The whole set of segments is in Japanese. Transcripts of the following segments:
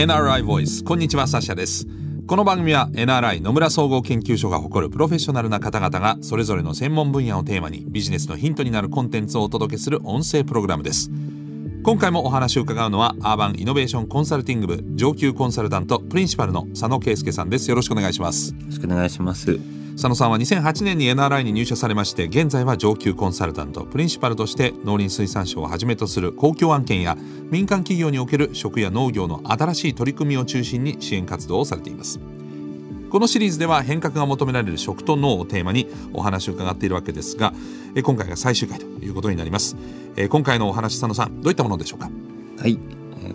NRI Voice こんにちはサシャです。この番組は NRI 野村総合研究所が誇るプロフェッショナルな方々がそれぞれの専門分野をテーマにビジネスのヒントになるコンテンツをお届けする音声プログラムです。今回もお話を伺うのはアーバンイノベーションコンサルティング部上級コンサルタントプリンシパルの佐野圭介さんです。よろしくお願いします。よろしくお願いします。佐野さんは2008年に NRI に入社されまして現在は上級コンサルタント。プリンシパルとして農林水産省をはじめとする公共案件や民間企業における食や農業の新しい取り組みを中心に支援活動をされています。このシリーズでは変革が求められる食と脳をテーマにお話を伺っているわけですが今回が最終回ということになります。今回のお話佐野さんどういったものでしょうか？はい。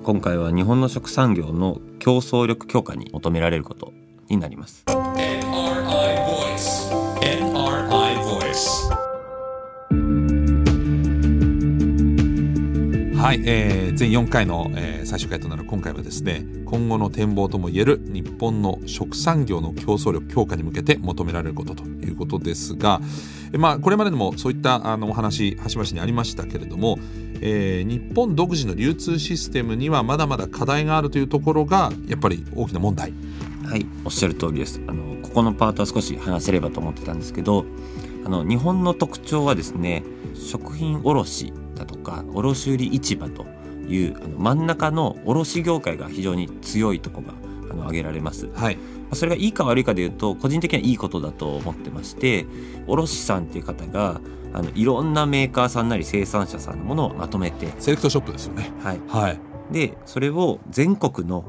今回は日本の食産業の競争力強化に求められることになります。NRI はい、えー、全4回の、えー、最終回となる今回はですね今後の展望ともいえる日本の食産業の競争力強化に向けて求められることということですが、えまあ、これまでにもそういったあのお話端々にありましたけれども、えー、日本独自の流通システムにはまだまだ課題があるというところがやっぱり大きな問題。はいおっしゃる通りです。あのここのパートは少し話せればと思ってたんですけどあの日本の特徴はですね食品卸だとか卸売市場というあの真ん中の卸業界が非常に強いところがあの挙げられます。はい。それがいいか悪いかでいうと個人的にはいいことだと思ってまして卸さんっていう方があのいろんなメーカーさんなり生産者さんのものをまとめてセレクトショップですよね。はい、はい、でそれを全国の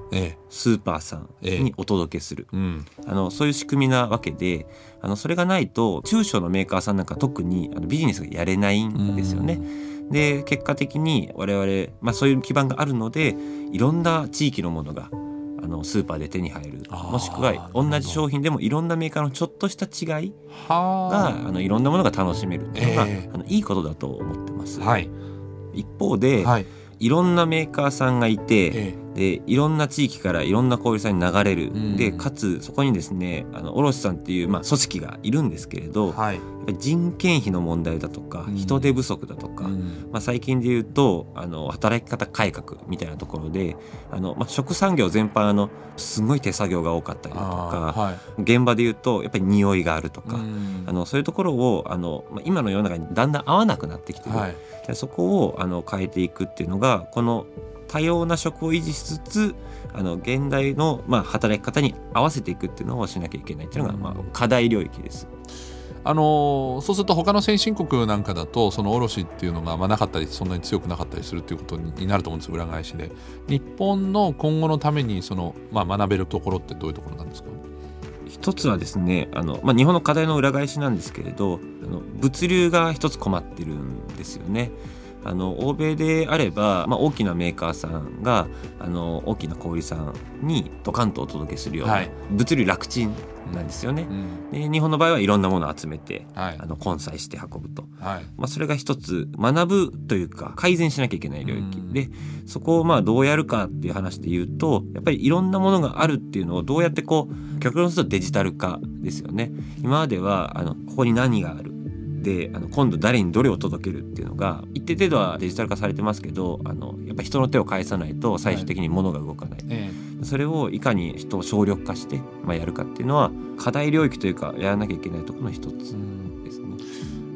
スーパーさんにお届けする、ええうん、あのそういう仕組みなわけであのそれがないと中小のメーカーさんなんか特にあのビジネスがやれないんですよね。で結果的に我々、まあ、そういう基盤があるのでいろんな地域のものがあのスーパーで手に入る。もしくは同じ商品でもいろんなメーカーのちょっとした違いがあ。のいろんなものが楽しめるっていうのが、えー、あのいいことだと思ってます。はい、一方で、はい。いろんなメーカーさんがいて、ええ、でいろんな地域からいろんな小売さんに流れる、うん、でかつそこにですねあの卸さんっていう、まあ、組織がいるんですけれど、はい、人件費の問題だとか、うん、人手不足だとか、うん、まあ、最近で言うとあの働き方改革みたいなところであの、まあ、食産業全般あのすごい手作業が多かったりだとか、はい、現場で言うとやっぱり匂いがあるとか、あのそういうところをあの、まあ、今の世の中にだんだん合わなくなってきてる。はい。そこをあの変えていくっていうのがこの多様な食を維持しつつあの現代の、まあ、働き方に合わせていくっていうのをしなきゃいけないっていうのが、まあ、課題領域です。あのそうすると他の先進国なんかだとその卸っていうのがまあなかったりそんなに強くなかったりするっていうことになると思うんです裏返しで日本の今後のためにその、まあ、学べるところってどういうところなんですか？一つはですねあの、まあ、日本の課題の裏返しなんですけれどあの物流が一つ困ってるんですよね。あの欧米であれば、まあ、大きなメーカーさんがあの大きな小売さんにドカンとお届けするような、はい、物流楽ちんなんですよね、うん、で日本の場合はいろんなものを集めて、はい、あの混載して運ぶと、はい、まあ、それが一つ学ぶというか改善しなきゃいけない領域、うん、でそこをまあどうやるかっていう話で言うとやっぱりいろんなものがあるっていうのをどうやってこう極論するとデジタル化ですよね。今まではあのここに何があるであの今度誰にどれを届けるっていうのが一定程度はデジタル化されてますけどあのやっぱ人の手を返さないと最終的に物が動かない、はい、それをいかに人を省力化して、まあ、やるかっていうのは課題領域というかやらなきゃいけないところの一つですね。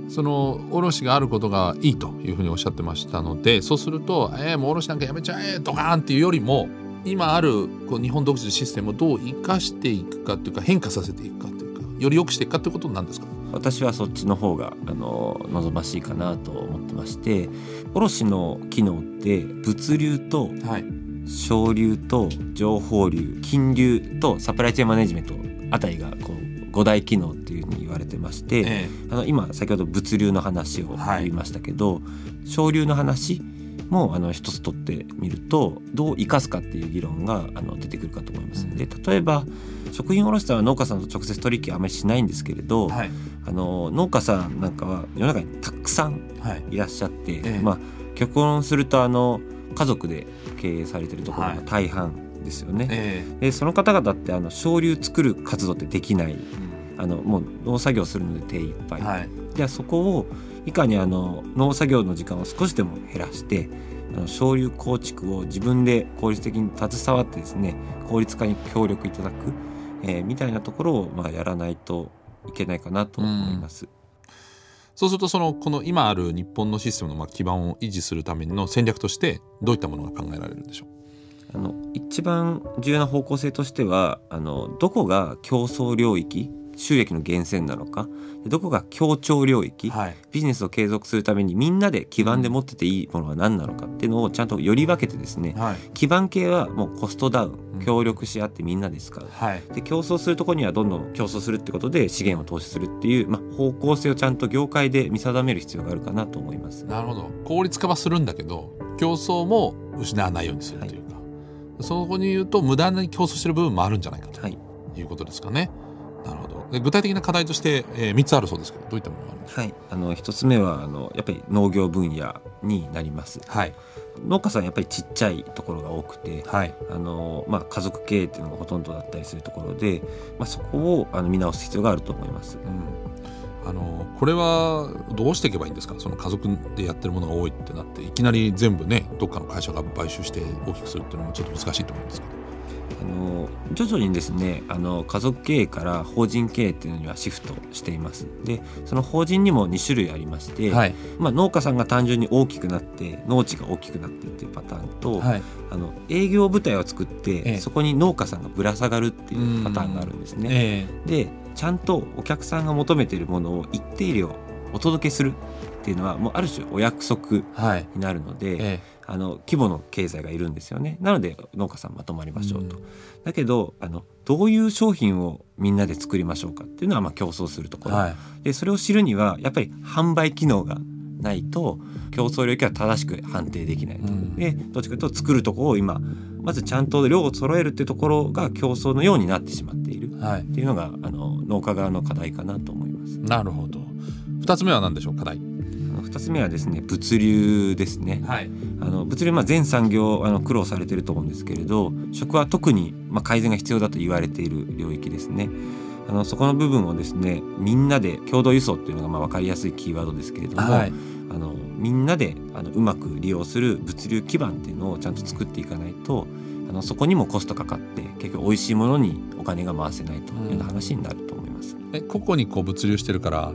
その卸があることがいいというふうにおっしゃってましたのでそうすると、えー、もう卸なんかやめちゃえドカーンっていうよりも今あるこう日本独自のシステムをどう生かしていくかというか変化させていくかというかより良くしていくかということなんですか？私はそっちの方があの望ましいかなと思ってまして卸の機能って物流と、はい、省流と情報流金流とサプライチェーンマネジメントあたりがこう5大機能っていうふうに言われてまして、ええ、あの今先ほど物流の話を言いましたけど、はい、省流の話もあの一つ取ってみるとどう生かすかっていう議論があの出てくるかと思います。で例えば食品卸さんは農家さんと直接取引はあまりしないんですけれど、はい、あの農家さんなんかは世の中にたくさんい。らっしゃって、はい、まあ極論するとあの家族で経営されてるところが大半ですよね。はいえ。ー、でその方々ってあの省流作る活動ってできない、うん、あのもう農作業するので手一杯、はい、じゃあそこをいかにあの農作業の時間を少しでも減らして省流構築を自分で効率的に携わってですね効率化に協力いただく、えー、みたいなところをまあやらないといけないかなと思います。そうするとそのこの今ある日本のシステムのまあ基盤を維持するための戦略としてどういったものが考えられるんでしょう？あの一番重要な方向性としてはあのどこが競争領域収益の源泉なのか？どこが協調領域、はい、ビジネスを継続するためにみんなで基盤で持ってていいものは何なのかっていうのをちゃんとより分けてですね、はい、基盤系はもうコストダウン協力し合ってみんなで使う、はい、で競争するところにはどんどん競争するってことで資源を投資するっていう、まあ、方向性をちゃんと業界で見定める必要があるかなと思います。なるほど。効率化はするんだけど競争も失わないようにするというか、そこに言うと無駄に競争してる部分もあるんじゃないかということですかね。なるほど。具体的な課題として、えー、3つあるそうですけどどういったものがあるんですか、はい、あの1つ目はあのやっぱり農業分野になります、はい、農家さんやっぱりちっちゃいところが多くて、はい。あのまあ、家族経営っていうのがほとんどだったりするところで、まあ、そこをあの見直す必要があると思います。うん。あのこれはどうしていけばいいんですか？その家族でやってるものが多いってなっていきなり全部ねどっかの会社が買収して大きくするっていうのもちょっと難しいと思うんですけど。あの徐々にですねあの家族経営から法人経営っていうのにはシフトしています。でその法人にも2種類ありまして、はい、まあ、農家さんが単純に大きくなって農地が大きくなってっていうパターンと、はい、あの営業部隊を作って、ええ、そこに農家さんがぶら下がるっていうパターンがあるんですね。え、でちゃんとお客さんが求めているものを一定量お届けするっていうのはもうある種お約束になるので、はいあの規模の経済がいるんですよね。なので農家さんまとまりましょうと、うん、だけどあのどういう商品をみんなで作りましょうかっていうのはまあ競争するところ、はい、でそれを知るにはやっぱり販売機能がないと競争領域は正しく判定できないと、うん、でどっちかというと作るところを今まずちゃんと量を揃えるっていうところが競争のようになってしまっている、はい、っていうのがあの農家側の課題かなと思います。なるほど。2つ目は何でしょう？課題2つ目はですね物流ですね、はい、あの物流まあ全産業あの苦労されてると思うんですけれど食は特にまあ改善が必要だと言われている領域ですね。あのそこの部分をですねみんなで共同輸送っていうのがまあ分かりやすいキーワードですけれども、はい、あのみんなであのうまく利用する物流基盤っていうのをちゃんと作っていかないとあのそこにもコストかかって結局美味しいものにお金が回せないというような話になると思います。うん、え個々にこう物流してるから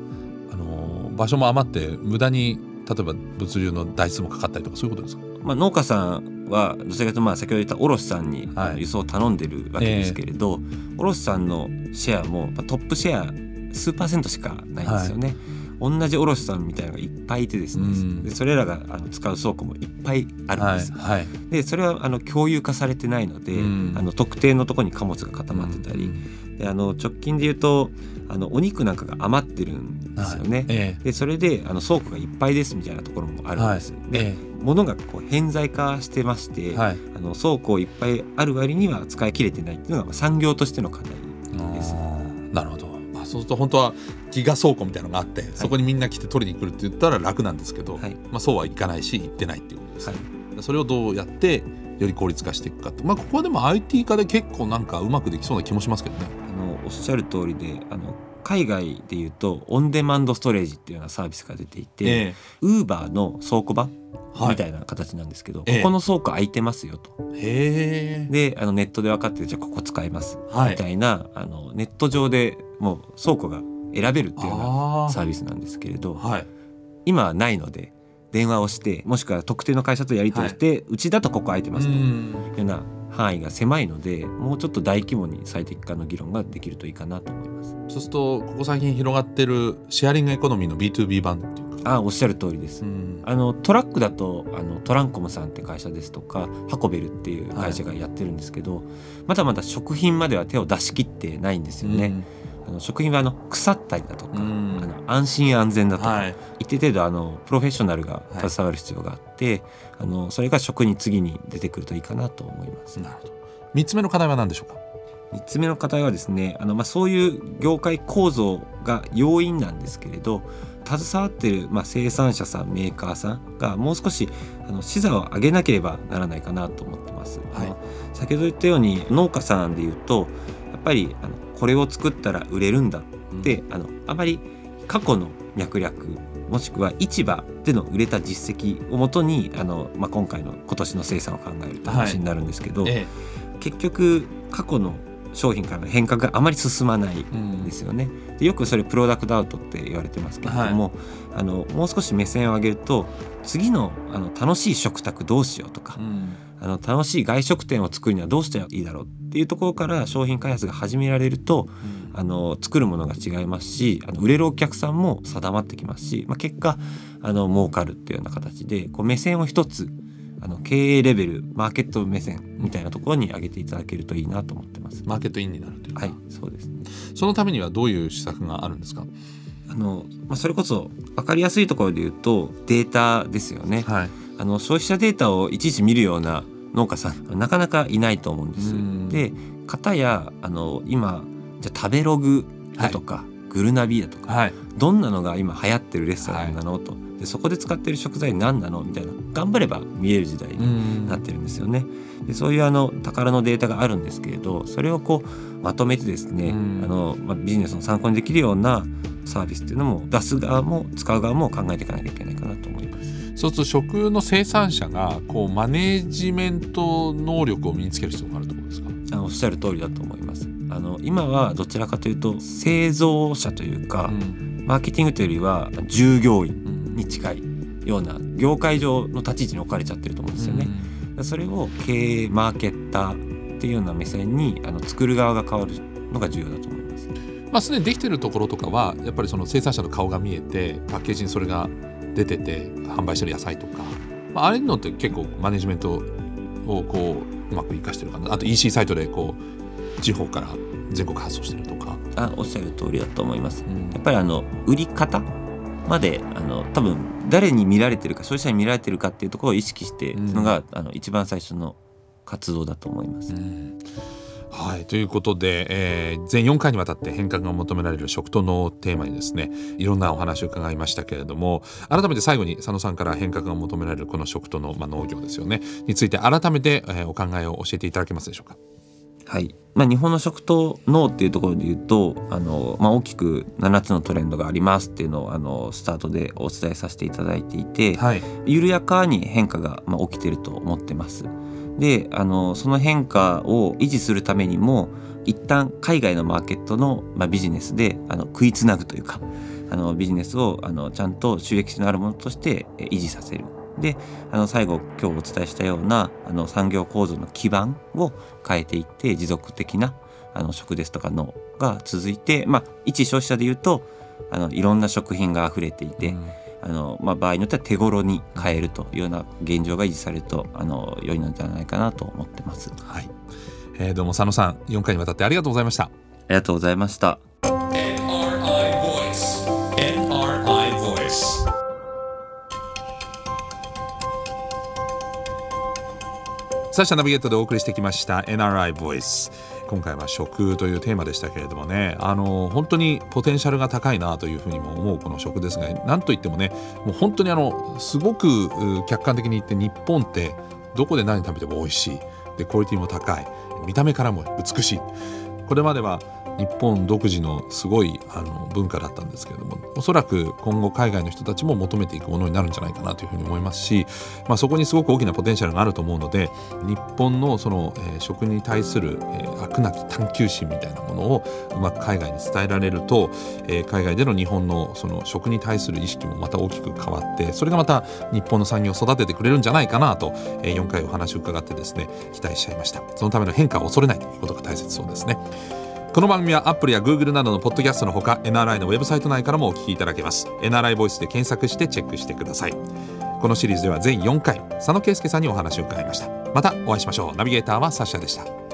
場所も余って無駄に例えば物流の台数もかかったりとかそういうことですか、まあ、農家さんはどちらかというとまあ先ほど言った卸さんに輸送を頼んでるわけですけれど、はいえー、卸さんのシェアもトップシェア数パーセントしかないんですよね。はい。同じ卸さんみたいなのがいっぱいいてですね、うん、でそれらがあの使う倉庫もいっぱいあるんです。はいはい、でそれはあの共有化されてないので、うん、あの特定のところに貨物が固まってたり、うん、であの直近で言うとあのお肉なんかが余ってるんですよね。はいええ、でそれであの倉庫がいっぱいですみたいなところもあるんです。はい、で、え、物がこう偏在化してまして、はい、あの倉庫いっぱいある割には使い切れてないっていうのが産業としての課題です。なるほど。まあ、そうすると本当はギガ倉庫みたいなのがあって、はい、そこにみんな来て取りに来るって言ったら楽なんですけど、はい、まあ、そうはいかないし行ってないっていうことです、はい、それをどうやってより効率化していくかと、まあ、ここはでも IT 化で結構なんかうまくできそうな気もしますけどね。おっしゃる通りであの海外でいうとオンデマンドストレージっていうようなサービスが出ていてウーバーの倉庫版みたいな形なんですけど、はい、ここの倉庫空いてますよと。であのネットで分かってじゃあここ使います、はい、みたいなあのネット上でもう倉庫が選べるっていうようなサービスなんですけれど、はい、今はないので電話をしてもしくは特定の会社とやり取りして、うちだとここ空いてますと。いうような範囲が狭いのでもうちょっと大規模に最適化の議論ができるといいかなと思います。そうするとここ最近広がってるシェアリングエコノミーの B2B 版っていうか。あおっしゃる通りです、うん、あのトラックだとあのトランコムさんって会社ですとかハコベルっていう会社がやってるんですけど、はい、まだまだ食品までは手を出し切ってないんですよね、うんあの食品はあの腐ったりだとか、あの安心安全だとか、はい、一定程度あのプロフェッショナルが携わる必要があって、はい、あのそれが食に次に出てくるといいかなと思います。なるほど。3つ目の課題は何でしょうか？3つ目の課題はですねあの、まあ、そういう業界構造が要因なんですけれど携わってる、まあ、生産者さんメーカーさんがもう少しあの視座を上げなければならないかなと思ってます。はい、先ほど言ったように農家さんでいうとやっぱりあのこれを作ったら売れるんだって、うん、あのあまり過去の脈略もしくは市場での売れた実績をもとにあの、まあ、今回の今年の生産を考えるという話になるんですけど、はいええ、結局過去の商品からの変革があまり進まないんですよね。うん、でよくそれプロダクトアウトって言われてますけれども、はい、あのもう少し目線を上げると次のあの楽しい食卓どうしようとか、うん、あの楽しい外食店を作るにはどうしたらいいだろうっていうところから商品開発が始められると、うん、あの作るものが違いますしあの売れるお客さんも定まってきますし、まあ、結果あの儲かるっていうような形でこう目線を一つあの経営レベルマーケット目線みたいなところに上げていただけるといいなと思ってます。マーケットインになるというはいそうですね。そのためにはどういう施策があるんですか？あのまあそれこそ分かりやすいところで言うとデータですよね。はい。あの消費者データをいちいち見るような農家さんなかなかいないと思うんです。で方やあの今じゃ食べログだとか、はい、グルナビだとか、はい、どんなのが今流行ってるレストランなの、はい、と。でそこで使ってる食材何なの？みたいな。頑張れば見える時代になってるんですよね。でそういうあの宝のデータがあるんですけれどそれをこうまとめてですねあの、まあ、ビジネスの参考にできるようなサービスっていうのも出す側も使う側も考えていかなきゃいけないかなと思います。そうすると食の生産者がこうマネジメント能力を身につける必要があると思うんですか？あおっしゃる通りだと思います。あの今はどちらかというと製造者というか、うん、マーケティングというよりは従業員に近いような業界上の立ち位置に置かれちゃってると思うんですよね。うん、それを経営マーケッターっていうような目線にあの作る側が変わるのが重要だと思います。まあ、すでにできてるところとかはやっぱりその生産者の顔が見えてパッケージにそれが出てて販売してる野菜とか、まあ、あれのって結構マネジメントをこううまく生かしてるかな。あと EC サイトでこう地方から全国発送してるとか。あおっしゃる通りだと思います、うん、やっぱりあの売り方まであの多分誰に見られてるか消費者に見られてるかっていうところを意識してるのが、うん、あの一番最初の活動だと思います。うんはいということで、えー、全4回にわたって変革が求められる食と脳をテーマにですねいろんなお話を伺いましたけれども改めて最後に佐野さんから変革が求められるこの食と脳、まあ、農業ですよねについて改めて、えー、お考えを教えていただけますでしょうか？はいまあ、日本の食と脳っていうところで言うとあの、まあ、大きく7つのトレンドがありますっていうのをあのスタートでお伝えさせていただいていて、はい、緩やかに変化が、まあ、起きてると思ってます。であのその変化を維持するためにも一旦海外のマーケットの、まあ、ビジネスであの食いつなぐというかあのビジネスをあのちゃんと収益性のあるものとして維持させる。であの最後今日お伝えしたようなあの産業構造の基盤を変えていって持続的なあの食ですとかのが続いて、まあ、一消費者でいうとあのいろんな食品が溢れていて、うん、あのまあ、場合によっては手頃に買えるというような現状が維持されるとあの良いのではないかなと思ってます。はい、えー、どうも佐野さん4回にわたってありがとうございました。ありがとうございました。サッシャナビゲートでお送りしてきました NRI Voice 今回は食というテーマでしたけれどもね。あの本当にポテンシャルが高いなというふうにも思うこの食ですが何といってもねもう本当にあのすごく客観的に言って日本ってどこで何食べても美味しい。でクオリティも高い。見た目からも美しい。これまでは日本独自のすごいあの文化だったんですけれどもおそらく今後海外の人たちも求めていくものになるんじゃないかなというふうに思いますし、まあ、そこにすごく大きなポテンシャルがあると思うので日本のその、えー、食に対する、えー、飽くなき探求心みたいなものをうまく海外に伝えられると、えー、海外での日本のその食に対する意識もまた大きく変わってそれがまた日本の産業を育ててくれるんじゃないかなと、えー、4回お話を伺ってですね期待しちゃいましたそのための変化を恐れないということが大切そうですね。この番組はアップルや Google などのポッドキャストのほか NRI のウェブサイト内からもお聞きいただけます。NRI ボイスで検索してチェックしてください。このシリーズでは全4回佐野圭介さんにお話を伺いました。またお会いしましょう。ナビゲーターはサッシャでした。